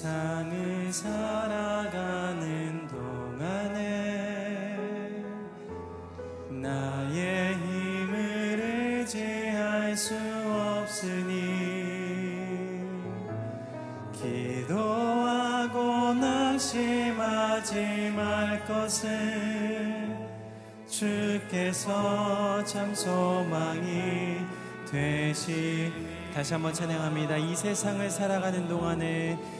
이 세상을 살아가는 동안에 나의 힘을 의지할 수 없으니 기도하고 낙심하지 말 것을 주께서 참 소망이 되시 다시 한번 찬양합니다. 이 세상을 살아가는 동안에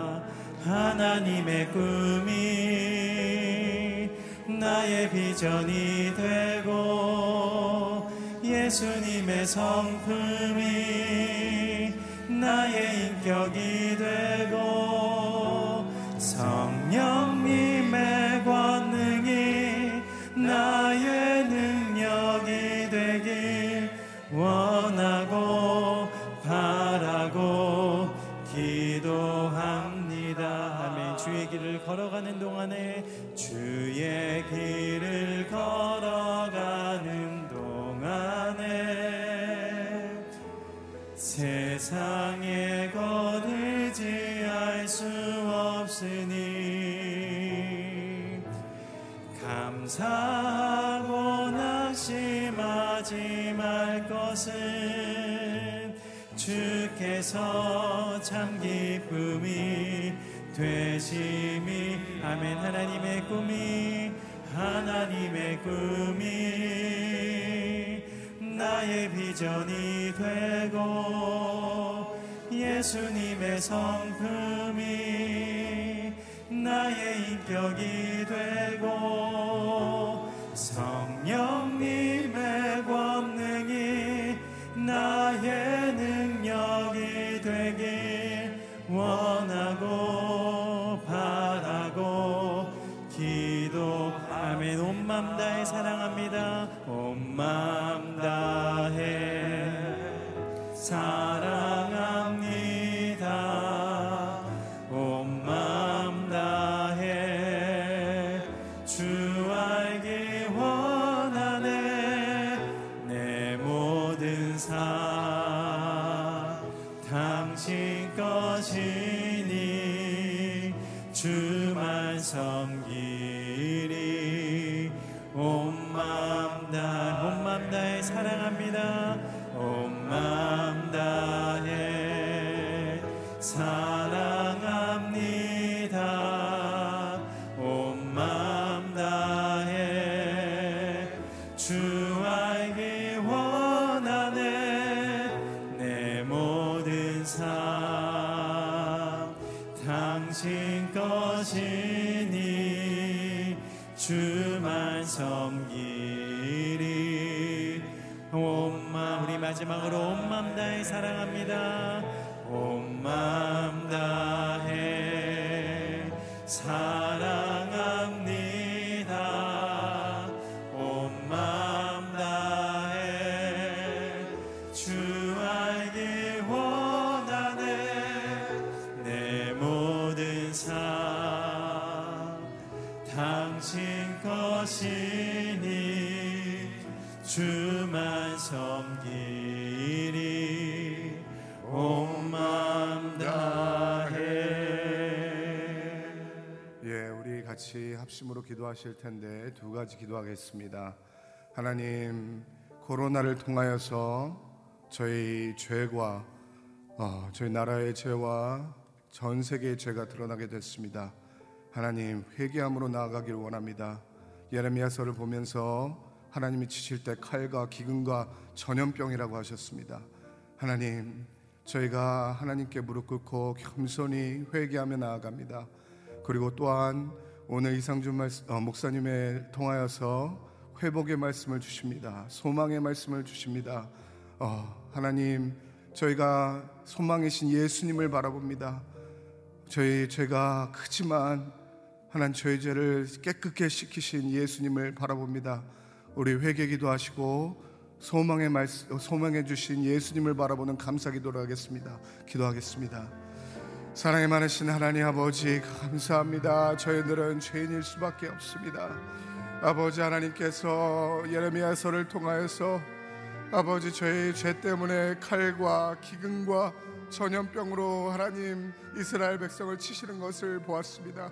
하나님의 꿈이 나의 비전이 되고 예수님의 성품이 나의 인격이 되고 성 걸어가는 동안에 주의 길을 걸어가는 동안에 세상에 거들지할 수 없으니 감사하고 낙심하지 말 것은 주께서 참 기쁨이 되심이. 아멘. 하나님의 꿈이 하나님의 꿈이 나의 비전이 되고 예수님의 성품이 나의 인격이 되고 성령님의 권능이 나의 능력이 되길 원 맘 다해 사랑합니다. 온맘 다해 사랑합니다. 온맘 다해 주 알기 원하네 내 모든 삶 당신 것이니 주만 섬 사랑합니다. 온맘 다해. 사랑합니다. 온맘 다해. 주 알기 원하네. 내 모든 삶 당신 것이니 주만 섬 합심으로 기도하실 텐데 두 가지 기도하겠습니다. 하나님, 코로나를 통하여서 저희 죄과 어, 저희 나라의 죄와 전 세계의 죄가 드러나게 됐습니다. 하나님, 회개함으로 나아가길 원합니다. 예레미야서를 보면서 하나님이 치실 때 칼과 기근과 전염병이라고 하셨습니다. 하나님, 저희가 하나님께 무릎 꿇고 겸손히 회개하며 나아갑니다. 그리고 또한 오늘 이상준 말씀, 어, 목사님을 통하여서 회복의 말씀을 주십니다. 소망의 말씀을 주십니다. 어, 하나님, 저희가 소망이신 예수님을 바라봅니다. 저희 죄가 크지만 하나님 저희 죄를 깨끗게 씻기신 예수님을 바라봅니다. 우리 회개 기도 하시고 소망의 말씀 소망해 주신 예수님을 바라보는 감사 기도를 하겠습니다. 기도하겠습니다. 사랑이 많으신 하나님 아버지 감사합니다. 저희들은 죄인일 수밖에 없습니다. 아버지 하나님께서 예레미야서를 통하여서 아버지 저희 죄 때문에 칼과 기근과 전염병으로 하나님 이스라엘 백성을 치시는 것을 보았습니다.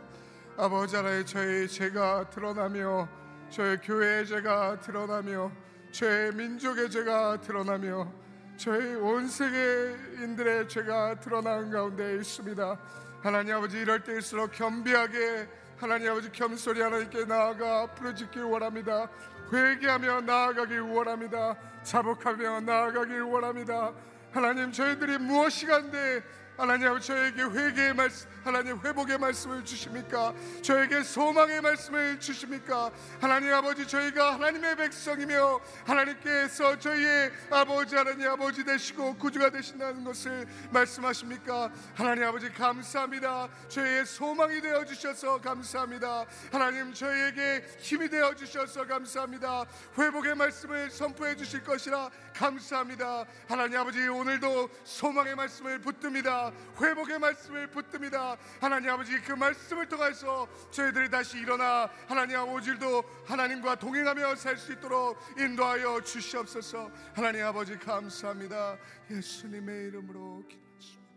아버지 하나님 저희 죄가 드러나며 저희 교회의 죄가 드러나며 저희 민족의 죄가 드러나며 저희 온 세계인들의 죄가 드러나는 가운데 있습니다. 하나님 아버지 이럴 때일수록 겸비하게 하나님 아버지 겸손히 하나님께 나아가 부르짖길 원합니다. 회개하며 나아가길 원합니다. 자복하며 나아가길 원합니다. 하나님 저희들이 무엇이간데 하나님 아버지 저에게 회개의 말씀 하나님 회복의 말씀을 주십니까? 저에게 소망의 말씀을 주십니까? 하나님 아버지 저희가 하나님의 백성이며 하나님께서 저희의 아버지 하나님 아버지 되시고 구주가 되신다는 것을 말씀하십니까? 하나님 아버지 감사합니다. 저희의 소망이 되어 주셔서 감사합니다. 하나님 저희에게 힘이 되어 주셔서 감사합니다. 회복의 말씀을 선포해 주실 것이라 감사합니다. 하나님 아버지 오늘도 소망의 말씀을 붙듭니다. 회복의 말씀을 붙듭니다. 하나님 아버지 그 말씀을 통해서 저희들이 다시 일어나 하나님 아버지도 하나님과 동행하며 살 수 있도록 인도하여 주시옵소서. 하나님 아버지 감사합니다. 예수님의 이름으로 기도했습니다.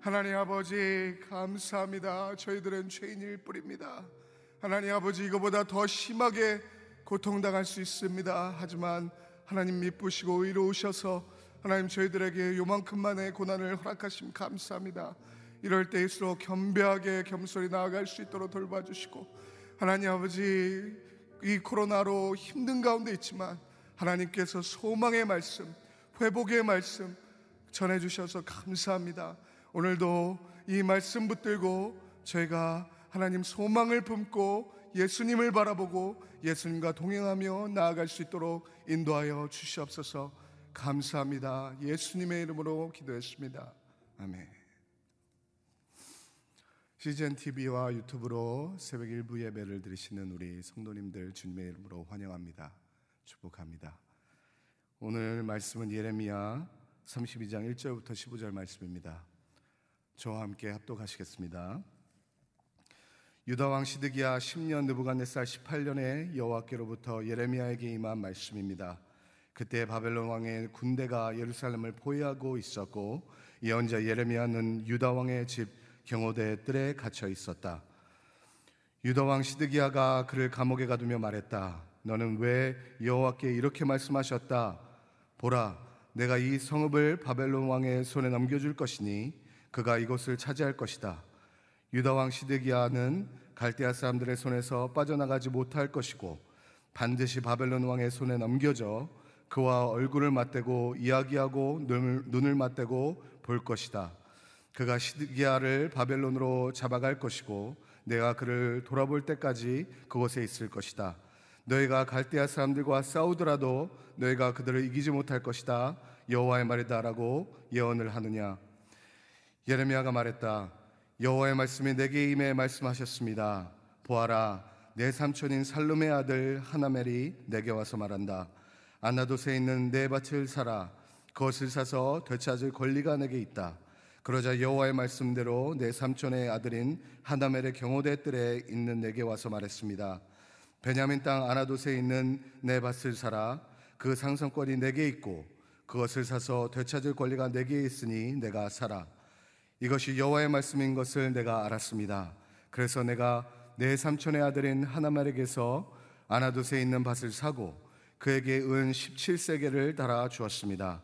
하나님 아버지 감사합니다. 저희들은 죄인일 뿐입니다. 하나님 아버지 이거보다 더 심하게 고통당할 수 있습니다. 하지만 하나님 미쁘시고 의로우셔서 하나님 저희들에게 요만큼만의 고난을 허락하심 감사합니다. 이럴 때일수록 겸비하게 겸손히 나아갈 수 있도록 돌봐주시고 하나님 아버지 이 코로나로 힘든 가운데 있지만 하나님께서 소망의 말씀, 회복의 말씀 전해주셔서 감사합니다. 오늘도 이 말씀 붙들고 저희가 하나님 소망을 품고 예수님을 바라보고 예수님과 동행하며 나아갈 수 있도록 인도하여 주시옵소서 감사합니다. 예수님의 이름으로 기도했습니다. 아멘. CGN TV와 유튜브로 새벽 일부 예배를 드리시는 우리 성도님들 주님의 이름으로 환영합니다. 축복합니다. 오늘 말씀은 예레미야 32장 1절부터 15절 말씀입니다. 저와 함께 합독하시겠습니다. 유다 왕 시드기야 10년 느부갓네살 18년에 여호와께로부터 예레미야에게 임한 말씀입니다. 그때 바벨론 왕의 군대가 예루살렘을 포위하고 있었고 예언자 예레미야는 유다 왕의 집 경호대 뜰에 갇혀 있었다. 유다 왕 시드기야가 그를 감옥에 가두며 말했다. 너는 왜 여호와께 이렇게 말씀하셨다. 보라, 내가 이 성읍을 바벨론 왕의 손에 넘겨줄 것이니 그가 이곳을 차지할 것이다. 유다 왕 시드기야는 갈대아 사람들의 손에서 빠져나가지 못할 것이고 반드시 바벨론 왕의 손에 넘겨져 그와 얼굴을 맞대고 이야기하고 눈을 맞대고 볼 것이다. 그가 시드기야를 바벨론으로 잡아갈 것이고 내가 그를 돌아볼 때까지 그곳에 있을 것이다. 너희가 갈대아 사람들과 싸우더라도 너희가 그들을 이기지 못할 것이다. 여호와의 말이다라고 예언을 하느냐. 예레미야가 말했다. 여호와의 말씀이 내게 임해 말씀하셨습니다. 보아라, 내 삼촌인 살룸의 아들 하나멜이 내게 와서 말한다. 아나도에 있는 내 밭을 사라. 그것을 사서 되찾을 권리가 내게 있다. 그러자 여호와의 말씀대로 내 삼촌의 아들인 하나멜의 경호대 뜰에 있는 내게 와서 말했습니다. 베냐민 땅 아나도스에 있는 내 밭을 사라. 그 상성권이 내게 있고 그것을 사서 되찾을 권리가 내게 있으니 내가 사라. 이것이 여호와의 말씀인 것을 내가 알았습니다. 그래서 내가 내 삼촌의 아들인 하나멜에게서 아나도스에 있는 밭을 사고 그에게 은 17세계를 달아 주었습니다.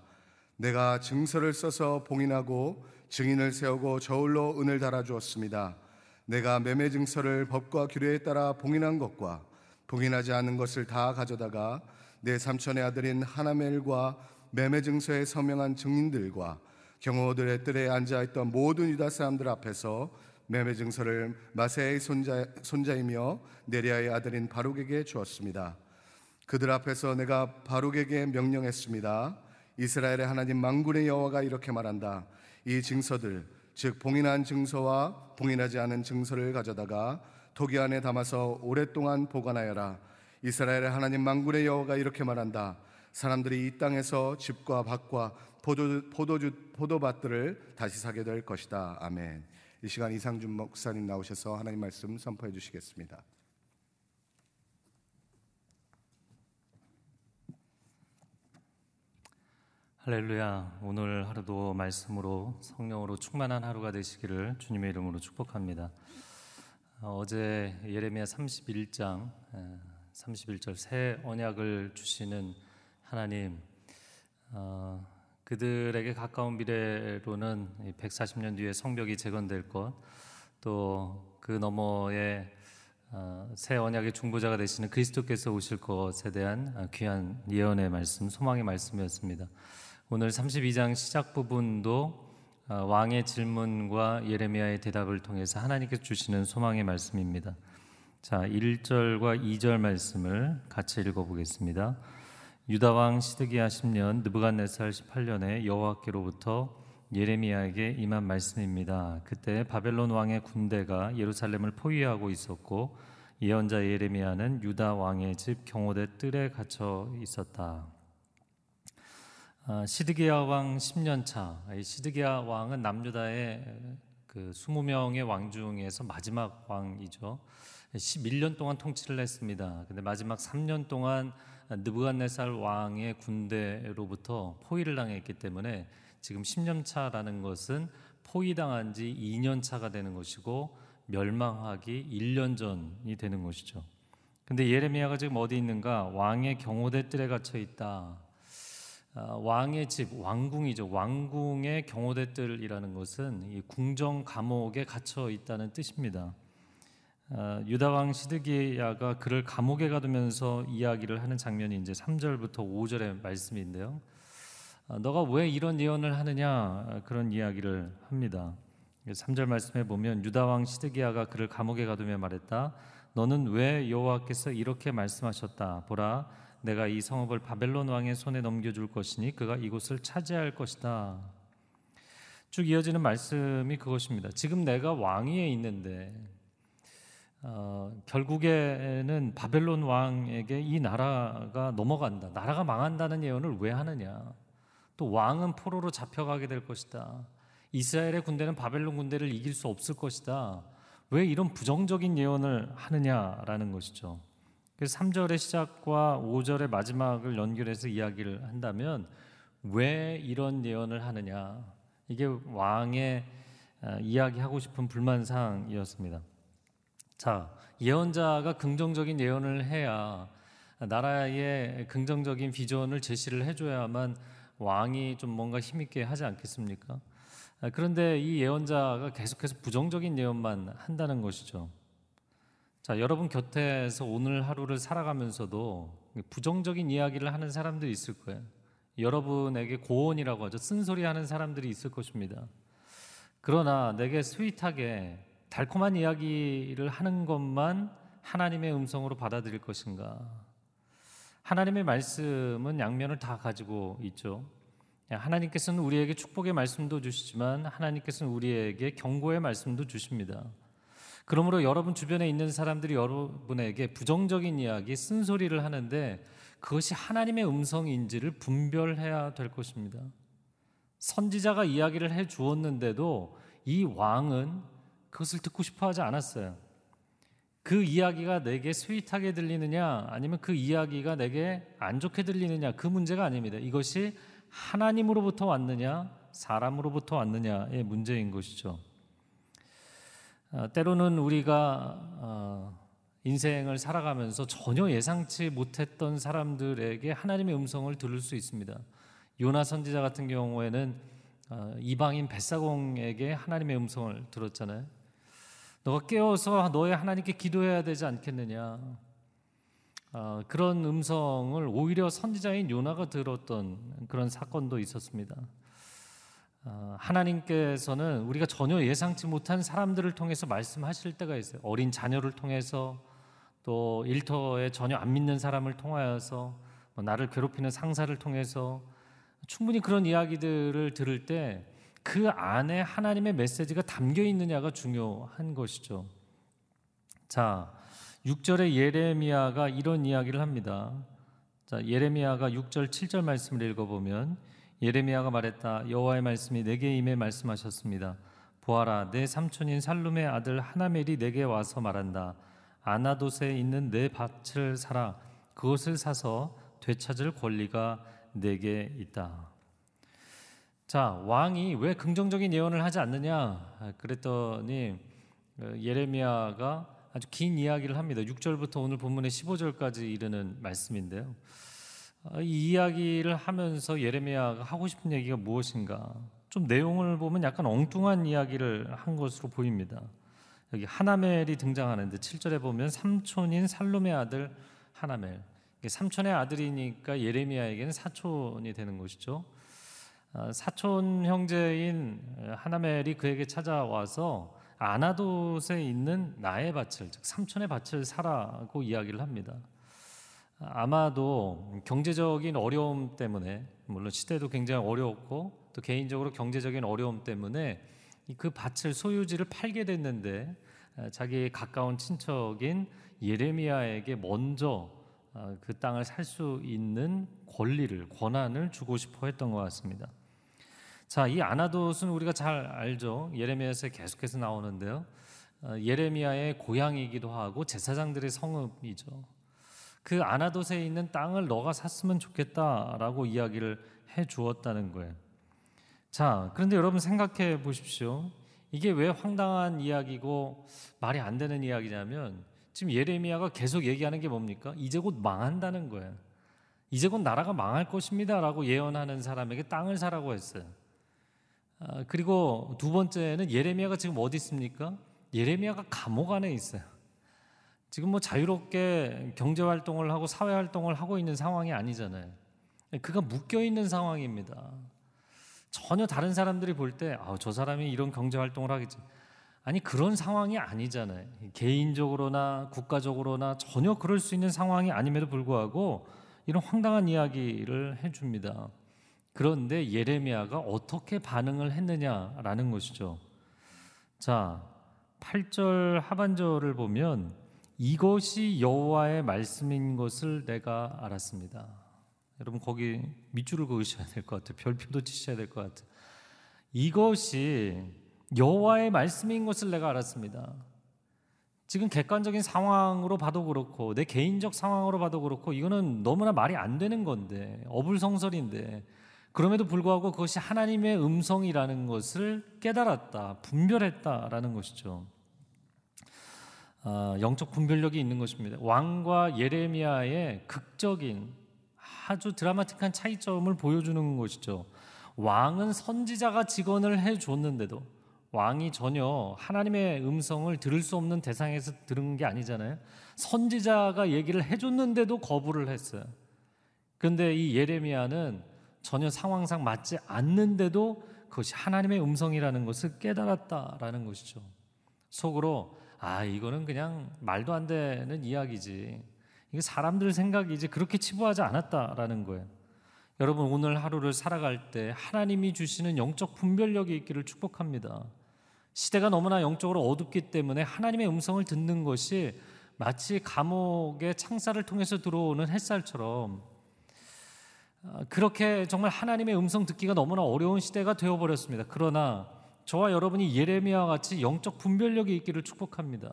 내가 증서를 써서 봉인하고 증인을 세우고 저울로 은을 달아 주었습니다. 내가 매매 증서를 법과 규례에 따라 봉인한 것과 봉인하지 않은 것을 다 가져다가 내 삼촌의 아들인 하나멜과 매매 증서에 서명한 증인들과 경호들의 뜰에 앉아 있던 모든 유다 사람들 앞에서 매매 증서를 마세의 손자, 손자이며 네리아의 아들인 바룩에게 주었습니다. 그들 앞에서 내가 바룩에게 명령했습니다. 이스라엘의 하나님 망군의 여호와가 이렇게 말한다. 이 증서들 즉 봉인한 증서와 봉인하지 않은 증서를 가져다가 토기 안에 담아서 오랫동안 보관하여라. 이스라엘의 하나님 만군의 여호가 이렇게 말한다. 사람들이 이 땅에서 집과 밭과 포도, 포도주, 포도밭들을 다시 사게 될 것이다. 아멘. 이 시간 이상준 목사님 나오셔서 하나님 말씀 선포해 주시겠습니다. 할렐루야. 오늘 하루도 말씀으로 성령으로 충만한 하루가 되시기를 주님의 이름으로 축복합니다. 어, 어제 예레미야 31장 31절 새 언약을 주시는 하나님 어, 그들에게 가까운 미래로는 140년 뒤에 성벽이 재건될 것, 또 그 너머에 어, 새 언약의 중보자가 되시는 그리스도께서 오실 것에 대한 귀한 예언의 말씀, 소망의 말씀이었습니다. 오늘 32장 시작 부분도 어, 왕의 질문과 예레미야의 대답을 통해서 하나님께서 주시는 소망의 말씀입니다. 자, 1절과 2절 말씀을 같이 읽어 보겠습니다. 유다 왕 시드기야 10년 느부갓네살 18년에 여호와께로부터 예레미야에게 임한 말씀입니다. 그때 바벨론 왕의 군대가 예루살렘을 포위하고 있었고 예언자 예레미야는 유다 왕의 집 경호대 뜰에 갇혀 있었다. 아, 시드기야 왕 10년 차. 시드기야 왕은 남유다의 그 20명의 왕 중에서 마지막 왕이죠. 11년 동안 통치를 했습니다. 근데 마지막 3년 동안 느부갓네살 왕의 군대로부터 포위를 당했기 때문에 지금 10년 차라는 것은 포위당한 지 2년 차가 되는 것이고 멸망하기 1년 전이 되는 것이죠. 근데 예레미야가 지금 어디 있는가? 왕의 경호대 뜰에 갇혀 있다. 아, 왕의 집, 왕궁이죠. 왕궁의 경호대들이라는 것은 궁정 감옥에 갇혀 있다는 뜻입니다. 아, 유다 왕 시드기야가 그를 감옥에 가두면서 이야기를 하는 장면이 이제 3절부터 5절의 말씀인데요. 아, 너가 왜 이런 예언을 하느냐 그런 이야기를 합니다. 3절 말씀에 보면 유다 왕 시드기야가 그를 감옥에 가두며 말했다. 너는 왜 여호와께서 이렇게 말씀하셨다. 보라 내가 이 성읍을 바벨론 왕의 손에 넘겨줄 것이니 그가 이곳을 차지할 것이다. 쭉 이어지는 말씀이 그것입니다. 지금 내가 왕위에 있는데 어, 결국에는 바벨론 왕에게 이 나라가 넘어간다. 나라가 망한다는 예언을 왜 하느냐? 또 왕은 포로로 잡혀가게 될 것이다. 이스라엘의 군대는 바벨론 군대를 이길 수 없을 것이다. 왜 이런 부정적인 예언을 하느냐라는 것이죠. 그래서 3절의 시작과 5절의 마지막을 연결해서 이야기를 한다면 왜 이런 예언을 하느냐? 이게 왕의 아, 이야기하고 싶은 불만 사항이었습니다. 자, 예언자가 긍정적인 예언을 해야 나라의 긍정적인 비전을 제시를 해줘야만 왕이 좀 뭔가 힘있게 하지 않겠습니까? 아, 그런데 이 예언자가 계속해서 부정적인 예언만 한다는 것이죠. 자, 여러분 곁에서 오늘 하루를 살아가면서도 부정적인 이야기를 하는 사람들이 있을 거예요. 여러분에게 고언이라고 하죠. 쓴소리 하는 사람들이 있을 것입니다. 그러나 내게 스윗하게 달콤한 이야기를 하는 것만 하나님의 음성으로 받아들일 것인가? 하나님의 말씀은 양면을 다 가지고 있죠. 하나님께서는 우리에게 축복의 말씀도 주시지만 하나님께서는 우리에게 경고의 말씀도 주십니다. 그러므로 여러분 주변에 있는 사람들이 여러분에게 부정적인 이야기, 쓴소리를 하는데 그것이 하나님의 음성인지를 분별해야 될 것입니다. 선지자가 이야기를 해 주었는데도 이 왕은 그것을 듣고 싶어 하지 않았어요. 그 이야기가 내게 스윗하게 들리느냐 아니면 그 이야기가 내게 안 좋게 들리느냐 그 문제가 아닙니다. 이것이 하나님으로부터 왔느냐 사람으로부터 왔느냐의 문제인 것이죠. 어, 때로는 우리가 어, 인생을 살아가면서 전혀 예상치 못했던 사람들에게 하나님의 음성을 들을 수 있습니다. 요나 선지자 같은 경우에는 어, 이방인 벳사공에게 하나님의 음성을 들었잖아요. 너가 깨어서 너의 하나님께 기도해야 되지 않겠느냐. 그런 음성을 오히려 선지자인 요나가 들었던 그런 사건도 있었습니다. 어, 하나님께서는 우리가 전혀 예상치 못한 사람들을 통해서 말씀하실 때가 있어요. 어린 자녀를 통해서 또 일터에 전혀 안 믿는 사람을 통하여서 뭐 나를 괴롭히는 상사를 통해서 충분히 그런 이야기들을 들을 때 그 안에 하나님의 메시지가 담겨 있느냐가 중요한 것이죠. 자, 6절에 예레미야가 이런 이야기를 합니다. 자, 예레미야가 6절 7절 말씀을 읽어 보면 예레미야가 말했다. 여호와의 말씀이 내게 임해 말씀하셨습니다. 보아라 내 삼촌인 살룸의 아들 하나멜이 내게 와서 말한다. 아나돗에 있는 내 밭을 사라. 그것을 사서 되찾을 권리가 내게 있다. 자, 왕이 왜 긍정적인 예언을 하지 않느냐? 아, 그랬더니 어, 예레미야가 아주 긴 이야기를 합니다. 6절부터 오늘 본문의 15절까지 이르는 말씀인데요. 아, 이 이야기를 하면서 예레미야가 하고 싶은 얘기가 무엇인가? 좀 내용을 보면 약간 엉뚱한 이야기를 한 것으로 보입니다. 여기 하나멜이 등장하는데 7절에 보면 삼촌인 살롬의 아들 하나멜. 삼촌의 아들이니까 예레미야에게는 사촌이 되는 것이죠. 아, 사촌 형제인 하나멜이 그에게 찾아와서 아나돗에 있는 나의 밭을 즉 삼촌의 밭을 사라고 이야기를 합니다. 아마도 경제적인 어려움 때문에 물론 시대도 굉장히 어려웠고 또 개인적으로 경제적인 어려움 때문에 그 밭을 소유지를 팔게 됐는데 자기 가까운 친척인 예레미야에게 먼저 그 땅을 살 수 있는 권리를 권한을 주고 싶어 했던 것 같습니다. 자, 이 아나돗은 우리가 잘 알죠. 예레미야에서 계속해서 나오는데요. 예레미야의 고향이기도 하고 제사장들의 성읍이죠. 그 아나돗에 있는 땅을 너가 샀으면 좋겠다라고 이야기를 해 주었다는 거예요. 자, 그런데 여러분 생각해 보십시오. 이게 왜 황당한 이야기고 말이 안 되는 이야기냐면 지금 예레미야가 계속 얘기하는 게 뭡니까? 이제 곧 망한다는 거예요. 이제 곧 나라가 망할 것입니다라고 예언하는 사람에게 땅을 사라고 했어요. 아, 그리고 두 번째는 예레미야가 지금 어디 있습니까? 예레미야가 감옥 안에 있어요. 지금 뭐 자유롭게 경제 활동을 하고 사회 활동을 하고 있는 상황이 아니잖아요. 그가 묶여 있는 상황입니다. 전혀 다른 사람들이 볼 때, 아, 저 사람이 이런 경제 활동을 하겠지. 아니, 그런 상황이 아니잖아요. 개인적으로나 국가적으로나 전혀 그럴 수 있는 상황이 아님에도 불구하고 이런 황당한 이야기를 해줍니다. 그런데 예레미야가 어떻게 반응을 했느냐라는 것이죠. 자, 8절 하반절을 보면 이것이 여호와의 말씀인 것을 내가 알았습니다. 여러분 거기 밑줄을 그으셔야 될 것 같아요. 별표도 치셔야 될 것 같아요. 이것이 여호와의 말씀인 것을 내가 알았습니다. 지금 객관적인 상황으로 봐도 그렇고 내 개인적 상황으로 봐도 그렇고 이거는 너무나 말이 안 되는 건데 어불성설인데 그럼에도 불구하고 그것이 하나님의 음성이라는 것을 깨달았다, 분별했다라는 것이죠. 아, 영적 분별력이 있는 것입니다. 왕과 예레미야의 극적인 아주 드라마틱한 차이점을 보여주는 것이죠. 왕은 선지자가 직언을 해줬는데도 왕이 전혀 하나님의 음성을 들을 수 없는 대상에서 들은 게 아니잖아요. 선지자가 얘기를 해줬는데도 거부를 했어요. 그런데 이 예레미야는 전혀 상황상 맞지 않는데도 그것이 하나님의 음성이라는 것을 깨달았다라는 것이죠. 속으로 아 이거는 그냥 말도 안 되는 이야기지. 이게 사람들 생각이지 그렇게 치부하지 않았다라는 거예요. 여러분 오늘 하루를 살아갈 때 하나님이 주시는 영적 분별력이 있기를 축복합니다. 시대가 너무나 영적으로 어둡기 때문에 하나님의 음성을 듣는 것이 마치 감옥의 창살을 통해서 들어오는 햇살처럼 아, 그렇게 정말 하나님의 음성 듣기가 너무나 어려운 시대가 되어버렸습니다. 그러나 저와 여러분이 예레미야와 같이 영적 분별력이 있기를 축복합니다.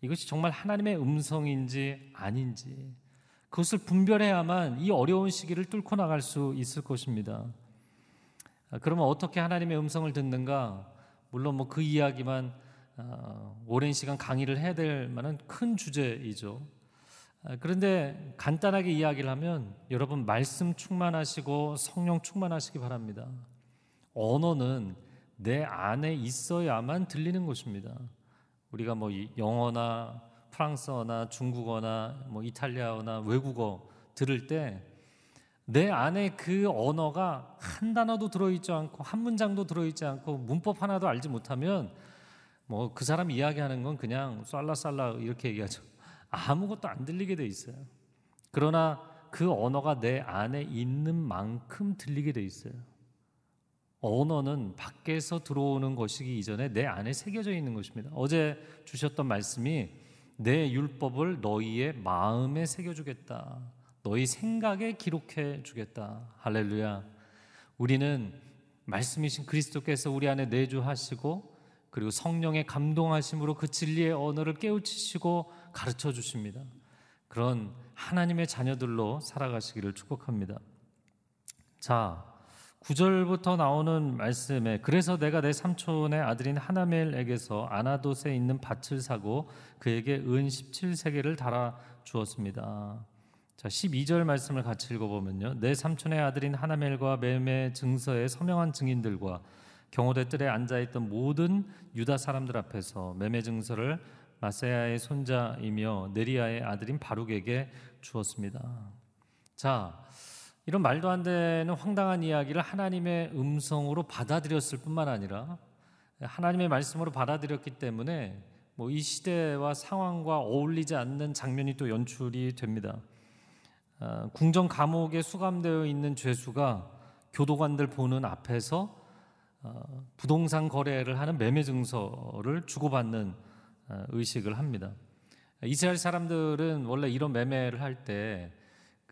이것이 정말 하나님의 음성인지 아닌지 그것을 분별해야만 이 어려운 시기를 뚫고 나갈 수 있을 것입니다. 아, 그러면 어떻게 하나님의 음성을 듣는가? 물론 뭐 그 이야기만 어, 오랜 시간 강의를 해야 될 만한 큰 주제이죠. 아, 그런데 간단하게 이야기를 하면 여러분 말씀 충만하시고 성령 충만하시기 바랍니다. 언어는 내 안에 있어야만 들리는 것입니다. 우리가 뭐 영어나 프랑스어나 중국어나 뭐 이탈리아어나 외국어 들을 때 내 안에 그 언어가 한 단어도 들어있지 않고 한 문장도 들어있지 않고 문법 하나도 알지 못하면 뭐 그 사람 이야기하는 건 그냥 쌀라쌀라 이렇게 얘기하죠. 아무것도 안 들리게 돼 있어요. 그러나 그 언어가 내 안에 있는 만큼 들리게 돼 있어요. 언어는 밖에서 들어오는 것이기 이전에 내 안에 새겨져 있는 것입니다. 어제 주셨던 말씀이 내 율법을 너희의 마음에 새겨주겠다. 너희 생각에 기록해 주겠다. 할렐루야. 우리는 말씀이신 그리스도께서 우리 안에 내주하시고 그리고 성령의 감동하심으로 그 진리의 언어를 깨우치시고 가르쳐 주십니다. 그런 하나님의 자녀들로 살아가시기를 축복합니다. 자, 9절부터 나오는 말씀에 그래서 내가 내 삼촌의 아들인 하나멜에게서 아나돗에 있는 밭을 사고 그에게 은 17세계를 달아 주었습니다. 자, 12절 말씀을 같이 읽어보면요. 내 삼촌의 아들인 하나멜과 매매 증서에 서명한 증인들과 경호대 뜰에 앉아있던 모든 유다 사람들 앞에서 매매 증서를 마세야의 손자이며 네리아의 아들인 바룩에게 주었습니다. 자, 이런 말도 안 되는 황당한 이야기를 하나님의 음성으로 받아들였을 뿐만 아니라 하나님의 말씀으로 받아들였기 때문에 뭐 이 시대와 상황과 어울리지 않는 장면이 또 연출이 됩니다. 어, 궁정 감옥에 수감되어 있는 죄수가 교도관들 보는 앞에서 어, 부동산 거래를 하는 매매 증서를 주고받는 어, 의식을 합니다. 이스라엘 사람들은 원래 이런 매매를 할 때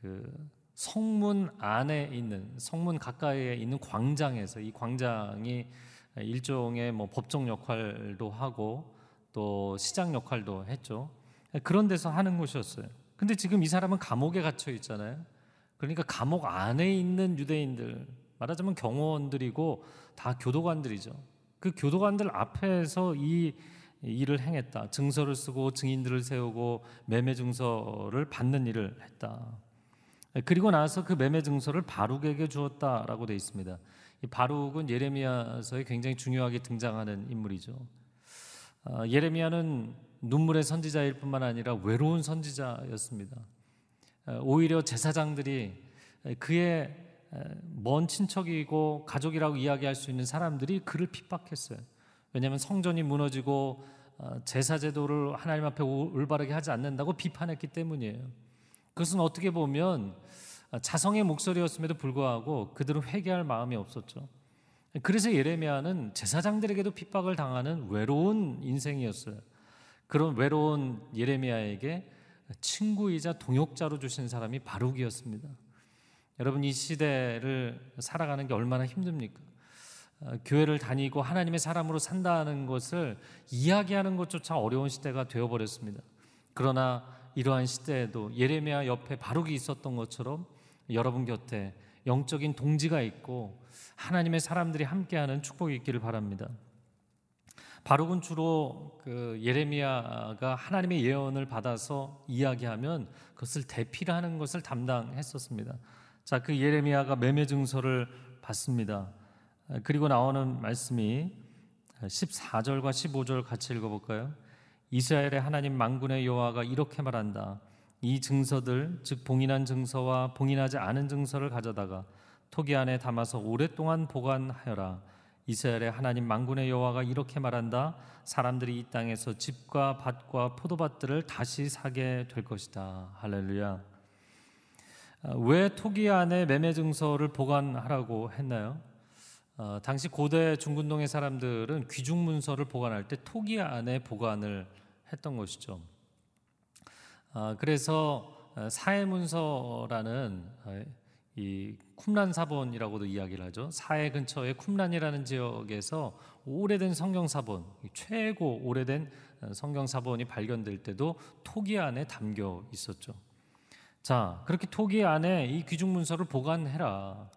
그 성문 안에 있는 성문 가까이에 있는 광장에서 이 광장이 일종의 뭐 법정 역할도 하고 또 시장 역할도 했죠. 그런 데서 하는 곳이었어요. 근데 지금 이 사람은 감옥에 gat혀 있잖아요. 그러니까 감옥 안에 있는 유대인들 말하자면 경호원들이고 다 교도관들이죠. 그 교도관들 앞에서 이 일을 행했다. 증서를 쓰고 증인들을 세우고 매매 증서를 받는 일을 했다. 그리고 나서 그 매매 증서를 바룩에게 주었다라고 되어 있습니다. 이 바룩은 예레미야서에 굉장히 중요하게 등장하는 인물이죠. 어, 예레미야는 눈물의 선지자일 뿐만 아니라 외로운 선지자였습니다. 어, 오히려 제사장들이 그의 먼 친척이고 가족이라고 이야기할 수 있는 사람들이 그를 핍박했어요. 왜냐하면 성전이 무너지고 어, 제사 제도를 하나님 앞에 올바르게 하지 않는다고 비판했기 때문이에요. 그것은 어떻게 보면 자성의 목소리였음에도 불구하고 그들은 회개할 마음이 없었죠. 그래서 예레미야는 제사장들에게도 핍박을 당하는 외로운 인생이었어요. 그런 외로운 예레미야에게 친구이자 동역자로 주신 사람이 바룩이었습니다. 여러분 이 시대를 살아가는 게 얼마나 힘듭니까? 어, 교회를 다니고 하나님의 사람으로 산다는 것을 이야기하는 것조차 어려운 시대가 되어버렸습니다. 그러나 이러한 시대에도 예레미야 옆에 바룩이 있었던 것처럼 여러분 곁에 영적인 동지가 있고 하나님의 사람들이 함께하는 축복이 있기를 바랍니다. 바룩은 주로 그 예레미야가 하나님의 예언을 받아서 이야기하면 그것을 대피하는 것을 담당했었습니다. 자, 그 예레미야가 매매 증서를 받습니다. 그리고 나오는 말씀이 14절과 15절 같이 읽어 볼까요? 이스라엘의 하나님 만군의 여호와가 이렇게 말한다. 이 증서들 즉 봉인한 증서와 봉인하지 않은 증서를 가져다가 토기 안에 담아서 오랫동안 보관하여라. 이스라엘의 하나님 만군의 여호와가 이렇게 말한다. 사람들이 이 땅에서 집과 밭과 포도밭들을 다시 사게 될 것이다. 할렐루야. 아, 왜 토기 안에 매매 증서를 보관하라고 했나요? 어, 당시 고대 중근동의 사람들은 귀중 문서를 보관할 때 토기 안에 보관을 했던 것이죠. 아, 그래서 어, 사해문서라는 어, 이 쿰란 사본이라고도 이야기를 하죠. 사해 근처의 쿰란이라는 지역에서 오래된 성경 사본, 최고 오래된 어, 성경 사본이 발견될 때도 토기 안에 담겨 있었죠. 자, 그렇게 토기 안에 이 귀중 문서를 보관해라.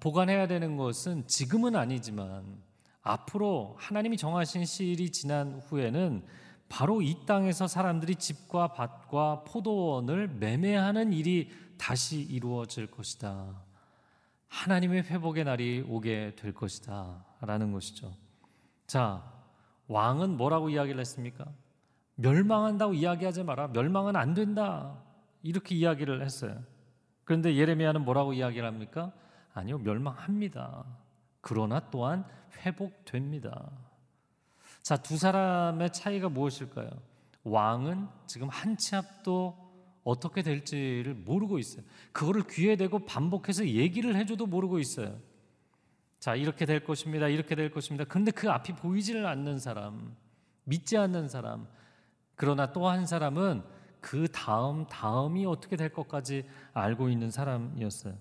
보관해야 되는 것은 지금은 아니지만 앞으로 하나님이 정하신 시일이 지난 후에는 바로 이 땅에서 사람들이 집과 밭과 포도원을 매매하는 일이 다시 이루어질 것이다. 하나님의 회복의 날이 오게 될 것이다. 라는 것이죠. 자, 왕은 뭐라고 이야기를 했습니까? 멸망한다고 이야기하지 마라. 멸망은 안 된다. 이렇게 이야기를 했어요. 그런데 예레미야는 뭐라고 이야기를 합니까? 아니요, 멸망합니다. 그러나 또한 회복됩니다. 자, 두 사람의 차이가 무엇일까요? 왕은 지금 한 치 앞도 어떻게 될지를 모르고 있어요. 그거를 귀에 대고 반복해서 얘기를 해줘도 모르고 있어요. 자, 이렇게 될 것입니다. 이렇게 될 것입니다. 근데 그 앞이 보이지를 않는 사람, 믿지 않는 사람. 그러나 또 한 사람은 그 다음 다음이 어떻게 될 것까지 알고 있는 사람이었어요.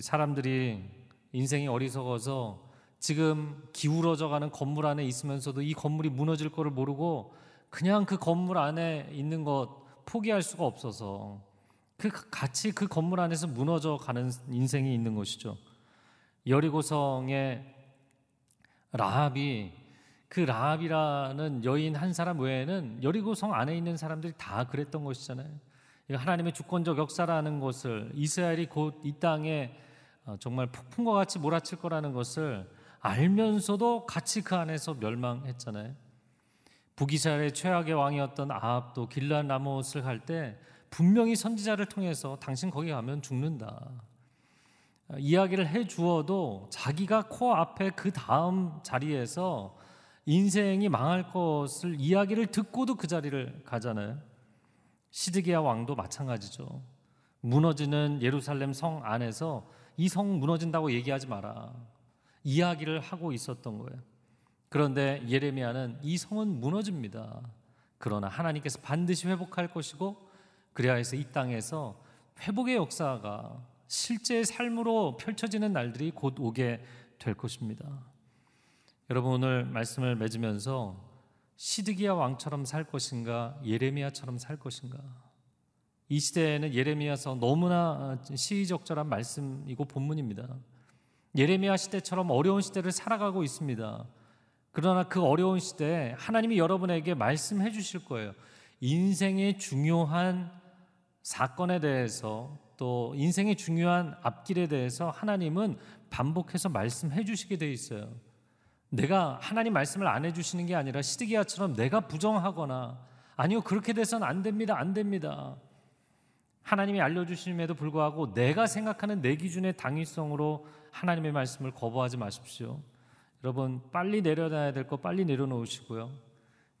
사람들이 인생이 어리석어서 지금 기울어져 가는 건물 안에 있으면서도 이 건물이 무너질 거를 모르고 그냥 그 건물 안에 있는 것 포기할 수가 없어서 그 같이 그 건물 안에서 무너져 가는 인생이 있는 것이죠. 여리고성의 라합이 그 라합이라는 여인 한 사람 외에는 여리고성 안에 있는 사람들이 다 그랬던 것이잖아요. 하나님의 주권적 역사라는 것을 이스라엘이 곧 이 땅에 어, 정말 폭풍과 같이 몰아칠 거라는 것을 알면서도 같이 그 안에서 멸망했잖아요. 북이스라엘의 최악의 왕이었던 아합도 길란 라못을 갈때 분명히 선지자를 통해서 당신 거기 가면 죽는다. 이야기를 해 주어도 자기가 코 앞에 그 다음 자리에서 인생이 망할 것을 이야기를 듣고도 그 자리를 가잖아요. 시드기야 왕도 마찬가지죠. 무너지는 예루살렘 성 안에서 이 성 무너진다고 얘기하지 마라. 이야기를 하고 있었던 거예요. 그런데 예레미야는 이 성은 무너집니다. 그러나 하나님께서 반드시 회복할 것이고 그래야 해서 이 땅에서 회복의 역사가 실제 삶으로 펼쳐지는 날들이 곧 오게 될 것입니다. 여러분 오늘 말씀을 맺으면서 시드기야 왕처럼 살 것인가 예레미야처럼 살 것인가 이 시대에는 예레미야서 너무나 시의적절한 말씀이고 본문입니다. 예레미야 시대처럼 어려운 시대를 살아가고 있습니다. 그러나 그 어려운 시대에 하나님이 여러분에게 말씀해 주실 거예요. 인생의 중요한 사건에 대해서 또 인생의 중요한 앞길에 대해서 하나님은 반복해서 말씀해 주시게 돼 있어요. 내가 하나님 말씀을 안 해 주시는 게 아니라 시드기야처럼 내가 부정하거나 아니요 그렇게 돼서는 안 됩니다 안 됩니다 하나님이 알려 주심에도 불구하고 내가 생각하는 내 기준의 당위성으로 하나님의 말씀을 거부하지 마십시오 여러분 빨리 내려놔야 될 거 빨리 내려놓으시고요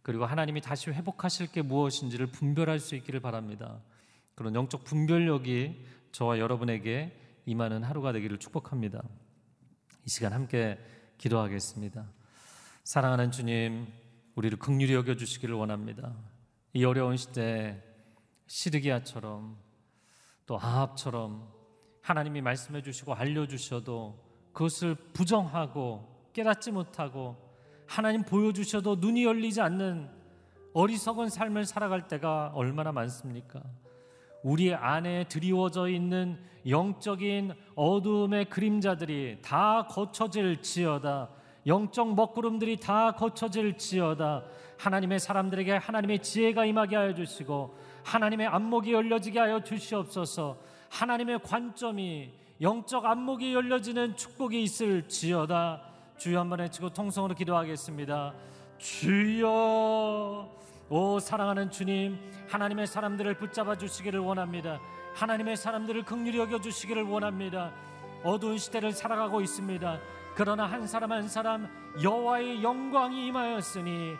그리고 하나님이 다시 회복하실 게 무엇인지를 분별할 수 있기를 바랍니다 그런 영적 분별력이 저와 여러분에게 임하는 하루가 되기를 축복합니다 이 시간 함께 기도하겠습니다. 사랑하는 주님, 우리를 극률히 여겨 주시기를 원합니다. 이 어려운 시대 시드기야처럼 또 아합처럼 하나님이 말씀해 주시고 알려 주셔도 그것을 부정하고 깨닫지 못하고 하나님 보여 주셔도 눈이 열리지 않는 어리석은 삶을 살아갈 때가 얼마나 많습니까? 우리 안에 드리워져 있는 영적인 어둠의 그림자들이 다 거쳐질지어다. 영적 먹구름들이 다 거쳐질지어다. 하나님의 사람들에게 하나님의 지혜가 임하게 하여 주시고 하나님의 안목이 열려지게 하여 주시옵소서. 하나님의 관점이 영적 안목이 열려지는 축복이 있을지어다. 주여 한번 외치고 통성으로 기도하겠습니다. 주여 오 사랑하는 주님 하나님의 사람들을 붙잡아 주시기를 원합니다 하나님의 사람들을 극률히 여겨 주시기를 원합니다 어두운 시대를 살아가고 있습니다 그러나 한 사람 한 사람 여호와의 영광이 임하였으니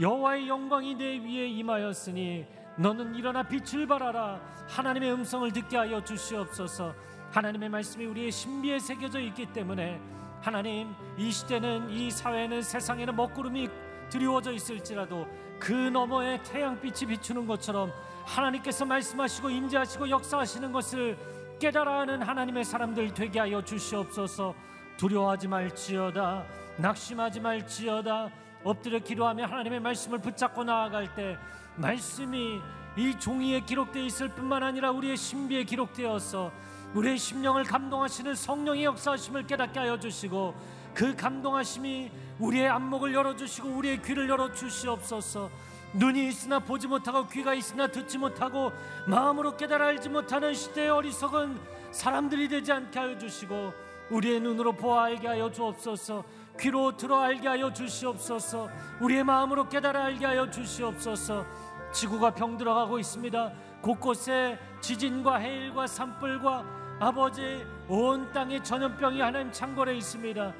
여호와의 영광이 내 위에 임하였으니 너는 일어나 빛을 발하라. 하나님의 음성을 듣게 하여 주시옵소서. 하나님의 말씀이 우리의 신비에 새겨져 있기 때문에 하나님 이 시대는 이 사회는 세상에는 먹구름이 드리워져 있을지라도 그 너머에 태양빛이 비추는 것처럼 하나님께서 말씀하시고 임재하시고 역사하시는 것을 깨달아 하는 하나님의 사람들 되게 하여 주시옵소서. 두려워하지 말지어다. 낙심하지 말지어다. 엎드려 기도하며 하나님의 말씀을 붙잡고 나아갈 때 말씀이 이 종이에 기록되어 있을 뿐만 아니라 우리의 신비에 기록되어서 우리의 심령을 감동하시는 성령의 역사하심을 깨닫게 하여 주시고 그 감동하심이 우리의 안목을 열어주시고 우리의 귀를 열어주시옵소서. 눈이 있으나 보지 못하고 귀가 있으나 듣지 못하고 마음으로 깨달아 알지 못하는 시대의 어리석은 사람들이 되지 않게 하여 주시고 우리의 눈으로 보아 알게 하여 주옵소서 귀로 들어 알게 하여 주시옵소서 우리의 마음으로 깨달아 알게 하여 주시옵소서 지구가 병들어가고 있습니다 곳곳에 지진과 해일과 산불과 아버지 온 땅에 전염병이 하나님 창궐해 있습니다.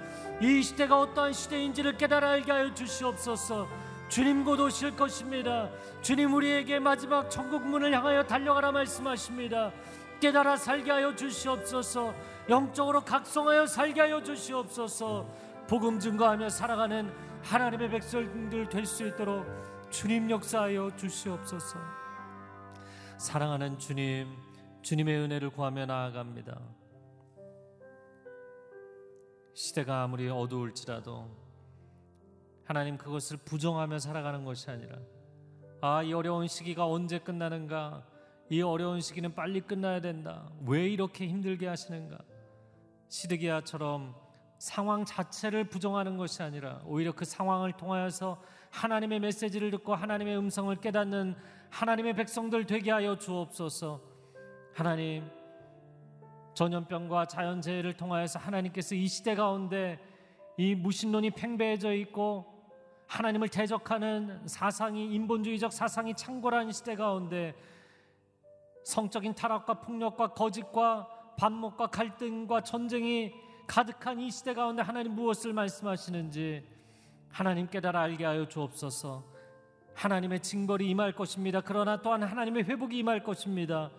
이 시대가 어떠한 시대인지를 깨달아 알게 하여 주시옵소서. 주님 곧 오실 것입니다. 주님 우리에게 마지막 천국 문을 향하여 달려가라 말씀하십니다. 깨달아 살게 하여 주시옵소서 영적으로 각성하여 살게 하여 주시옵소서 복음 증거하며 살아가는 하나님의 백성들 될 수 있도록 주님 역사하여 주시옵소서 사랑하는 주님 주님의 은혜를 구하며 나아갑니다 시대가 아무리 어두울지라도 하나님 그것을 부정하며 살아가는 것이 아니라 아, 이 어려운 시기가 언제 끝나는가? 이 어려운 시기는 빨리 끝나야 된다. 왜 이렇게 힘들게 하시는가? 시드기야처럼 상황 자체를 부정하는 것이 아니라 오히려 그 상황을 통하여서 하나님의 메시지를 듣고 하나님의 음성을 깨닫는 하나님의 백성들 되게 하여 주옵소서. 하나님 전염병과 자연재해를 통하여서 하나님께서 이 시대 가운데 이 무신론이 팽배해져 있고 하나님을 대적하는 사상이 인본주의적 사상이 창궐한 시대 가운데 성적인 타락과 폭력과 거짓과 반목과 갈등과 전쟁이 가득한 이 시대 가운데 하나님 무엇을 말씀하시는지 하나님 깨달아 알게 하여 주옵소서. 하나님의 징벌이 임할 것입니다. 그러나 또한 하나님의 회복이 임할 것입니다.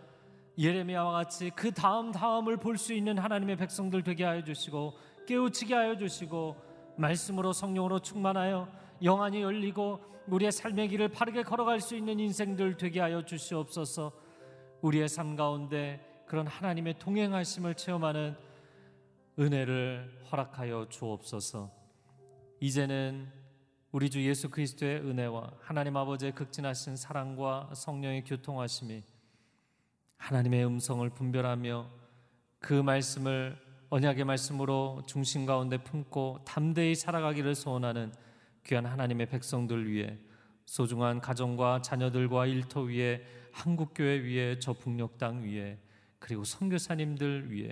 예레미야와 같이 그 다음 다음을 볼 수 있는 하나님의 백성들 되게 하여 주시고 깨우치게 하여 주시고 말씀으로 성령으로 충만하여 영안이 열리고 우리의 삶의 길을 바르게 걸어갈 수 있는 인생들 되게 하여 주시옵소서. 우리의 삶 가운데 그런 하나님의 동행하심을 체험하는 은혜를 허락하여 주옵소서. 이제는 우리 주 예수 그리스도의 은혜와 하나님 아버지의 극진하신 사랑과 성령의 교통하심이 하나님의 음성을 분별하며 그 말씀을 언약의 말씀으로 중심 가운데 품고 담대히 살아가기를 소원하는 귀한 하나님의 백성들 위해 소중한 가정과 자녀들과 일터 위에 한국교회 위에 저 북녘 땅 위에 그리고 선교사님들 위해